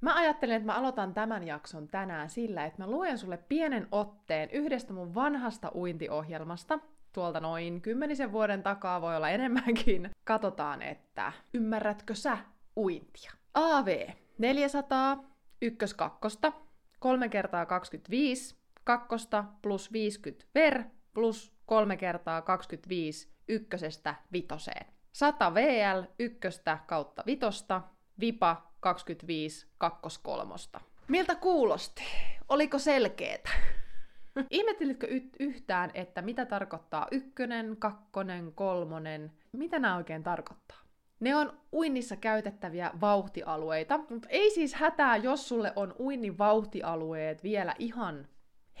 Mä ajattelin, että mä aloitan tämän jakson tänään sillä, että mä luen sulle pienen otteen yhdestä mun vanhasta uintiohjelmasta, tuolta noin kymmenisen vuoden takaa, voi olla enemmänkin. Katsotaan, että ymmärrätkö sä uintia? AV 400, ykkös kakkosta, 3 kertaa 25, kakkosta plus 50 ver plus 3 kertaa 25 ykkösestä vitoseen. 100 VL ykköstä kautta vitosta, vipa 25 kakkoskolmosta. Miltä kuulosti? Oliko selkeetä? Ihmettelitkö y- yhtään, että mitä tarkoittaa ykkönen, kakkonen, kolmonen? Mitä nämä oikein tarkoittaa? Ne on uinnissa käytettäviä vauhtialueita, mutta ei siis hätää, jos sulle on uinnin vauhtialueet vielä ihan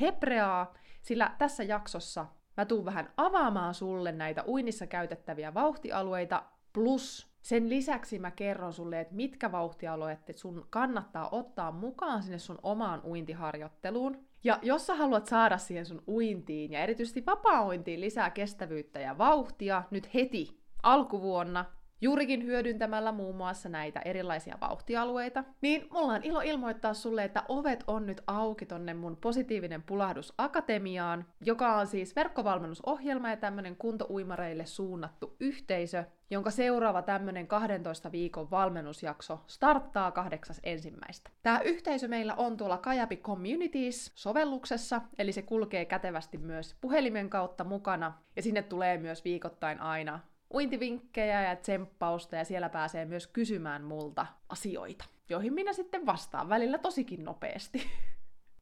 hebreaa, sillä tässä jaksossa mä tuun vähän avaamaan sulle näitä uinnissa käytettäviä vauhtialueita, plus sen lisäksi mä kerron sulle, että mitkä vauhtialueet sun kannattaa ottaa mukaan sinne sun omaan uintiharjoitteluun. Ja jos sä haluat saada siihen sun uintiin ja erityisesti vapaa-uintiin lisää kestävyyttä ja vauhtia nyt heti alkuvuonna, juurikin hyödyntämällä muun muassa näitä erilaisia vauhtialueita, niin mulla on ilo ilmoittaa sulle, että ovet on nyt auki tonne mun Positiivinen pulahdus Akatemiaan, joka on siis verkkovalmennusohjelma ja tämmönen kuntouimareille suunnattu yhteisö, jonka seuraava tämmönen 12 viikon valmennusjakso starttaa kahdeksas ensimmäistä. Tämä yhteisö meillä on tuolla Kajapi Communities-sovelluksessa, eli se kulkee kätevästi myös puhelimen kautta mukana, ja sinne tulee myös viikoittain aina uintivinkkejä ja tsemppausta ja siellä pääsee myös kysymään multa asioita, joihin minä sitten vastaan välillä tosikin nopeasti.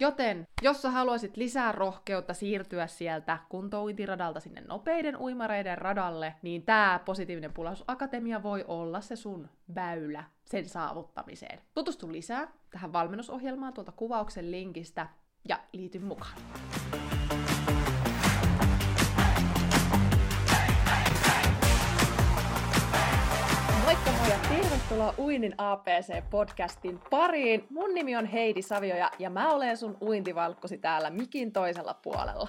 Joten, jos sä haluaisit lisää rohkeutta siirtyä sieltä kuntouintiradalta sinne nopeiden uimareiden radalle, niin tämä Positiivinen Pulaus Akatemia voi olla se sun väylä sen saavuttamiseen. Tutustu lisää tähän valmennusohjelmaan tuolta kuvauksen linkistä ja liity mukaan. Ja tervetuloa Uinin APC-podcastin pariin. Mun nimi on Heidi Savioja ja mä olen sun uintivalkkosi täällä mikin toisella puolella.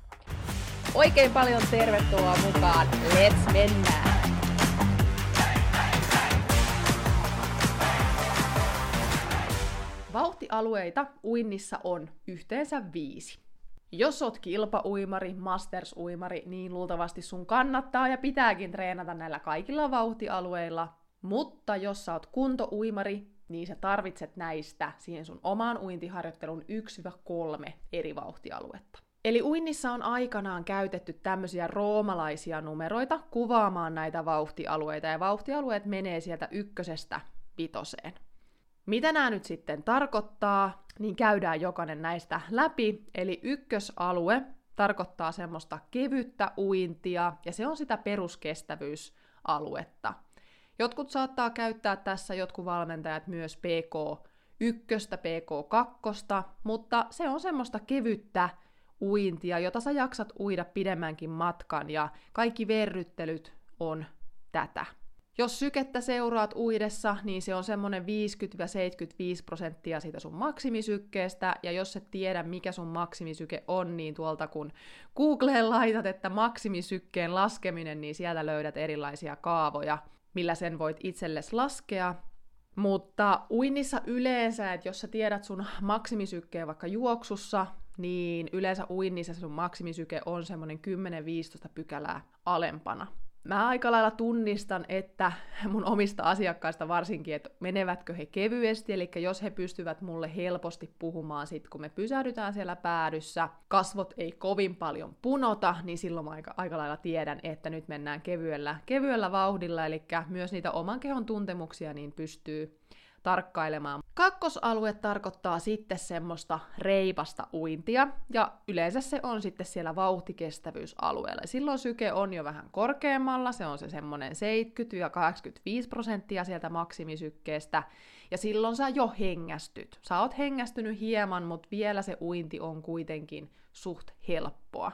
Oikein paljon tervetuloa mukaan. Let's mennään! Vauhtialueita uinnissa on yhteensä viisi. Jos oot kilpauimari, masters-uimari, niin luultavasti sun kannattaa ja pitääkin treenata näillä kaikilla vauhtialueilla. Mutta jos sä oot kuntouimari, niin sä tarvitset näistä siihen sun omaan uintiharjoittelun 1-3 eri vauhtialuetta. Eli uinnissa on aikanaan käytetty tämmöisiä roomalaisia numeroita kuvaamaan näitä vauhtialueita, ja vauhtialueet menee sieltä ykkösestä vitoseen. Mitä nämä nyt sitten tarkoittaa, niin käydään jokainen näistä läpi. Eli ykkösalue tarkoittaa semmoista kevyttä uintia, ja se on sitä peruskestävyysaluetta. Jotkut saattaa käyttää tässä, jotkut valmentajat myös PK1, PK2, mutta se on semmoista kevyttä uintia, jota sä jaksat uida pidemmänkin matkan, ja kaikki verryttelyt on tätä. Jos sykettä seuraat uidessa, niin se on semmoinen 50-75 prosenttia siitä sun maksimisykkeestä, ja jos et tiedä, mikä sun maksimisyke on, niin tuolta kun Googleen laitat, että maksimisykkeen laskeminen, niin sieltä löydät erilaisia kaavoja, millä sen voit itsellesi laskea. Mutta uinnissa yleensä, että jos sä tiedät sun maksimisykkeen vaikka juoksussa, niin yleensä uinnissa sun maksimisyke on semmoinen 10-15 pykälää alempana. Mä aika lailla tunnistan, että mun omista asiakkaista varsinkin, että menevätkö he kevyesti, eli jos he pystyvät mulle helposti puhumaan sit, kun me pysähdytään siellä päädyssä, kasvot ei kovin paljon punota, niin silloin mä aika, aika lailla tiedän, että nyt mennään kevyellä, kevyellä vauhdilla, eli myös niitä oman kehon tuntemuksia niin pystyy tarkkailemaan. Kakkosalue tarkoittaa sitten semmoista reipasta uintia, ja yleensä se on sitten siellä vauhtikestävyysalueella. Silloin syke on jo vähän korkeammalla, se on se semmoinen 70-85 prosenttia sieltä maksimisykkeestä, ja silloin sä jo hengästyt. Sä oot hengästynyt hieman, mutta vielä se uinti on kuitenkin suht helppoa.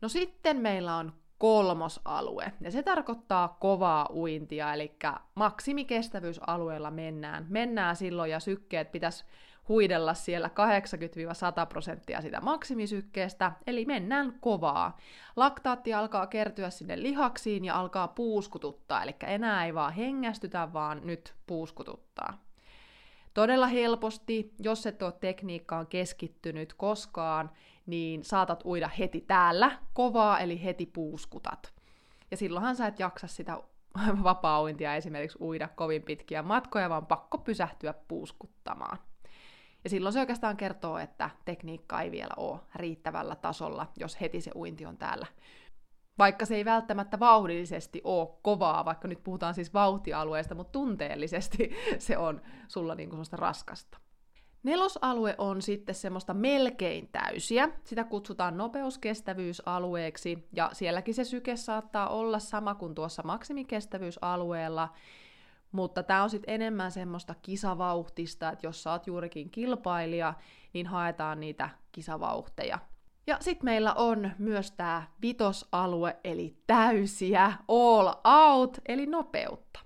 No sitten meillä on kolmosalue, ja se tarkoittaa kovaa uintia, eli maksimikestävyysalueella mennään. Mennään silloin, ja sykkeet pitäisi huidella siellä 80-100 prosenttia sitä maksimisykkeestä, eli mennään kovaa. Laktaatti alkaa kertyä sinne lihaksiin ja alkaa puuskututtaa, eli enää ei vaan hengästytä, vaan nyt puuskututtaa. Todella helposti, jos et ole tekniikkaan keskittynyt koskaan, niin saatat uida heti täällä kovaa, eli heti puuskutat. Ja silloinhan sä et jaksa sitä vapaa esimerkiksi uida kovin pitkiä matkoja, vaan pakko pysähtyä puuskuttamaan. Ja silloin se oikeastaan kertoo, että tekniikka ei vielä ole riittävällä tasolla, jos heti se uinti on täällä. Vaikka se ei välttämättä vauhdillisesti ole kovaa, vaikka nyt puhutaan siis vauhtialueesta, mutta tunteellisesti se on sulla niin kuin raskasta. Nelosalue on sitten semmoista melkein täysiä. Sitä kutsutaan nopeuskestävyysalueeksi, ja sielläkin se syke saattaa olla sama kuin tuossa maksimikestävyysalueella, mutta tämä on sitten enemmän semmoista kisavauhtista, että jos sä oot juurikin kilpailija, niin haetaan niitä kisavauhteja. Ja sitten meillä on myös tämä vitosalue, eli täysiä, all out, eli nopeutta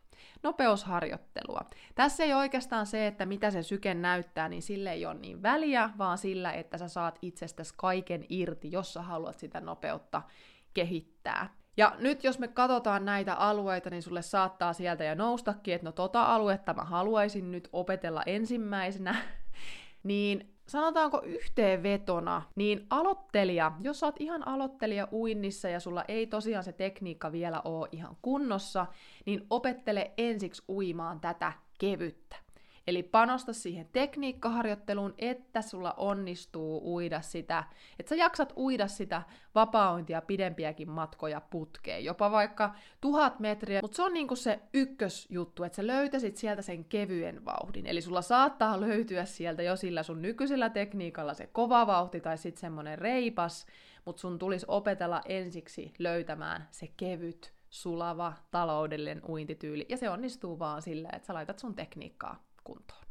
nopeusharjoittelua. Tässä ei oikeastaan se, että mitä se syke näyttää, niin sille ei ole niin väliä, vaan sillä, että sä saat itsestäsi kaiken irti, jos sä haluat sitä nopeutta kehittää. Ja nyt jos me katsotaan näitä alueita, niin sulle saattaa sieltä jo noustakin, että no tota aluetta mä haluaisin nyt opetella ensimmäisenä, niin sanotaanko yhteenvetona, niin aloittelija, jos sä oot ihan aloittelija uinnissa ja sulla ei tosiaan se tekniikka vielä ole ihan kunnossa, niin opettele ensiksi uimaan tätä kevyttä. Eli panosta siihen tekniikkaharjoitteluun, että sulla onnistuu uida sitä, että sä jaksat uida sitä vapaaointia pidempiäkin matkoja putkeen, jopa vaikka tuhat metriä, mutta se on niinku se ykkösjuttu, että sä löytäisit sieltä sen kevyen vauhdin. Eli sulla saattaa löytyä sieltä jo sillä sun nykyisellä tekniikalla se kova vauhti tai sitten semmonen reipas, mutta sun tulisi opetella ensiksi löytämään se kevyt, sulava, taloudellinen uintityyli, ja se onnistuu vaan sillä, että sä laitat sun tekniikkaa kuntoon.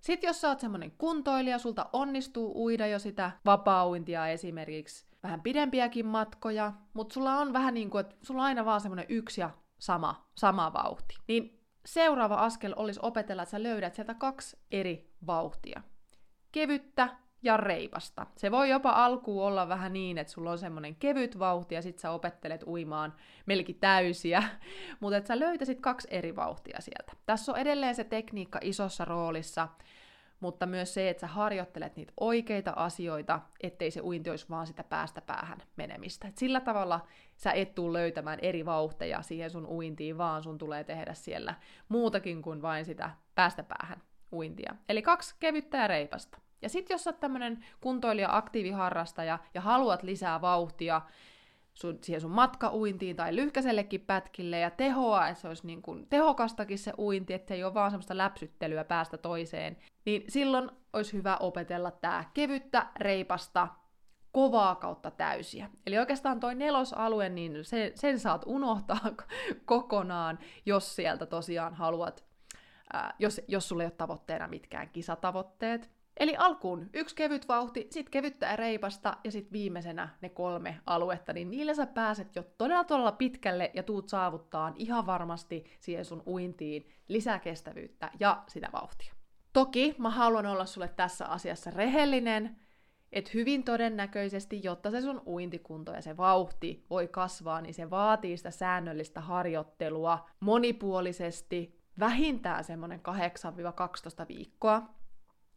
Sitten jos sä oot semmonen kuntoilija, sulta onnistuu uida jo sitä vapaa-uintia esimerkiksi vähän pidempiäkin matkoja, mutta sulla on vähän niin kuin, että sulla on aina vaan semmonen yksi ja sama, sama vauhti. Niin seuraava askel olisi opetella, että sä löydät sieltä kaksi eri vauhtia. Kevyttä ja reipasta. Se voi jopa alkuun olla vähän niin, että sulla on semmoinen kevyt vauhti ja sit sä opettelet uimaan melki täysiä, mutta että sä löytäisit kaksi eri vauhtia sieltä. Tässä on edelleen se tekniikka isossa roolissa, mutta myös se, että sä harjoittelet niitä oikeita asioita, ettei se uinti olisi vaan sitä päästä päähän menemistä. Et sillä tavalla sä et tuu löytämään eri vauhteja siihen sun uintiin, vaan sun tulee tehdä siellä muutakin kuin vain sitä päästä päähän uintia. Eli kaksi kevyttä ja reipasta. Ja sitten jos olet tämmöinen kuntoilija, aktiiviharrastaja ja haluat lisää vauhtia sun, siihen sun matkauintiin tai lyhkäisellekin pätkille ja tehoa, että se olisi niin kuin tehokastakin se uinti, että ei ole vaan semmoista läpsyttelyä päästä toiseen, niin silloin olisi hyvä opetella tämä kevyttä, reipasta, kovaa kautta täysiä. Eli oikeastaan toi nelosalue, niin sen, sen saat unohtaa kokonaan, jos sieltä tosiaan haluat, ää, jos, jos sulla ei ole tavoitteena mitkään kisatavoitteet. Eli alkuun yksi kevyt vauhti, sitten kevyttä reipasta ja sitten viimeisenä ne kolme aluetta, niin niillä sä pääset jo todella todella pitkälle ja tuut saavuttaa ihan varmasti siihen sun uintiin lisää kestävyyttä ja sitä vauhtia. Toki mä haluan olla sulle tässä asiassa rehellinen, että hyvin todennäköisesti, jotta se sun uintikunto ja se vauhti voi kasvaa, niin se vaatii sitä säännöllistä harjoittelua monipuolisesti, vähintään semmoinen 8-12 viikkoa.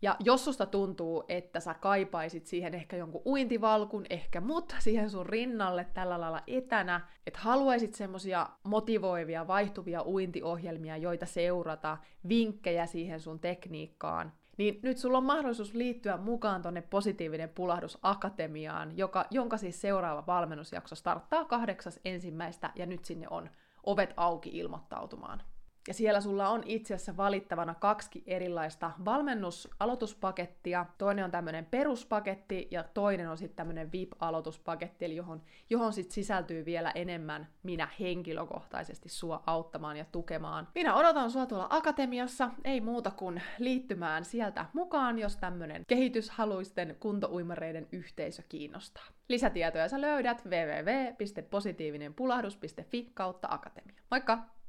Ja jos susta tuntuu, että sä kaipaisit siihen ehkä jonkun uintivalkun, ehkä mut siihen sun rinnalle tällä lailla etänä, että haluaisit semmosia motivoivia, vaihtuvia uintiohjelmia, joita seurata, vinkkejä siihen sun tekniikkaan, niin nyt sulla on mahdollisuus liittyä mukaan tonne Positiivinen pulahdus Akatemiaan, joka, jonka siis seuraava valmennusjakso starttaa kahdeksas ensimmäistä, ja nyt sinne on ovet auki ilmoittautumaan. Ja siellä sulla on itse asiassa valittavana kaksi erilaista valmennusaloituspakettia. Toinen on tämmöinen peruspaketti ja toinen on sitten tämmöinen VIP-aloituspaketti, eli johon, johon sitten sisältyy vielä enemmän minä henkilökohtaisesti sua auttamaan ja tukemaan. Minä odotan sua tuolla akatemiassa, ei muuta kuin liittymään sieltä mukaan, jos tämmöinen kehityshaluisten kuntouimareiden yhteisö kiinnostaa. Lisätietoja sä löydät www.positiivinenpulahdus.fi kautta akatemia. Moikka!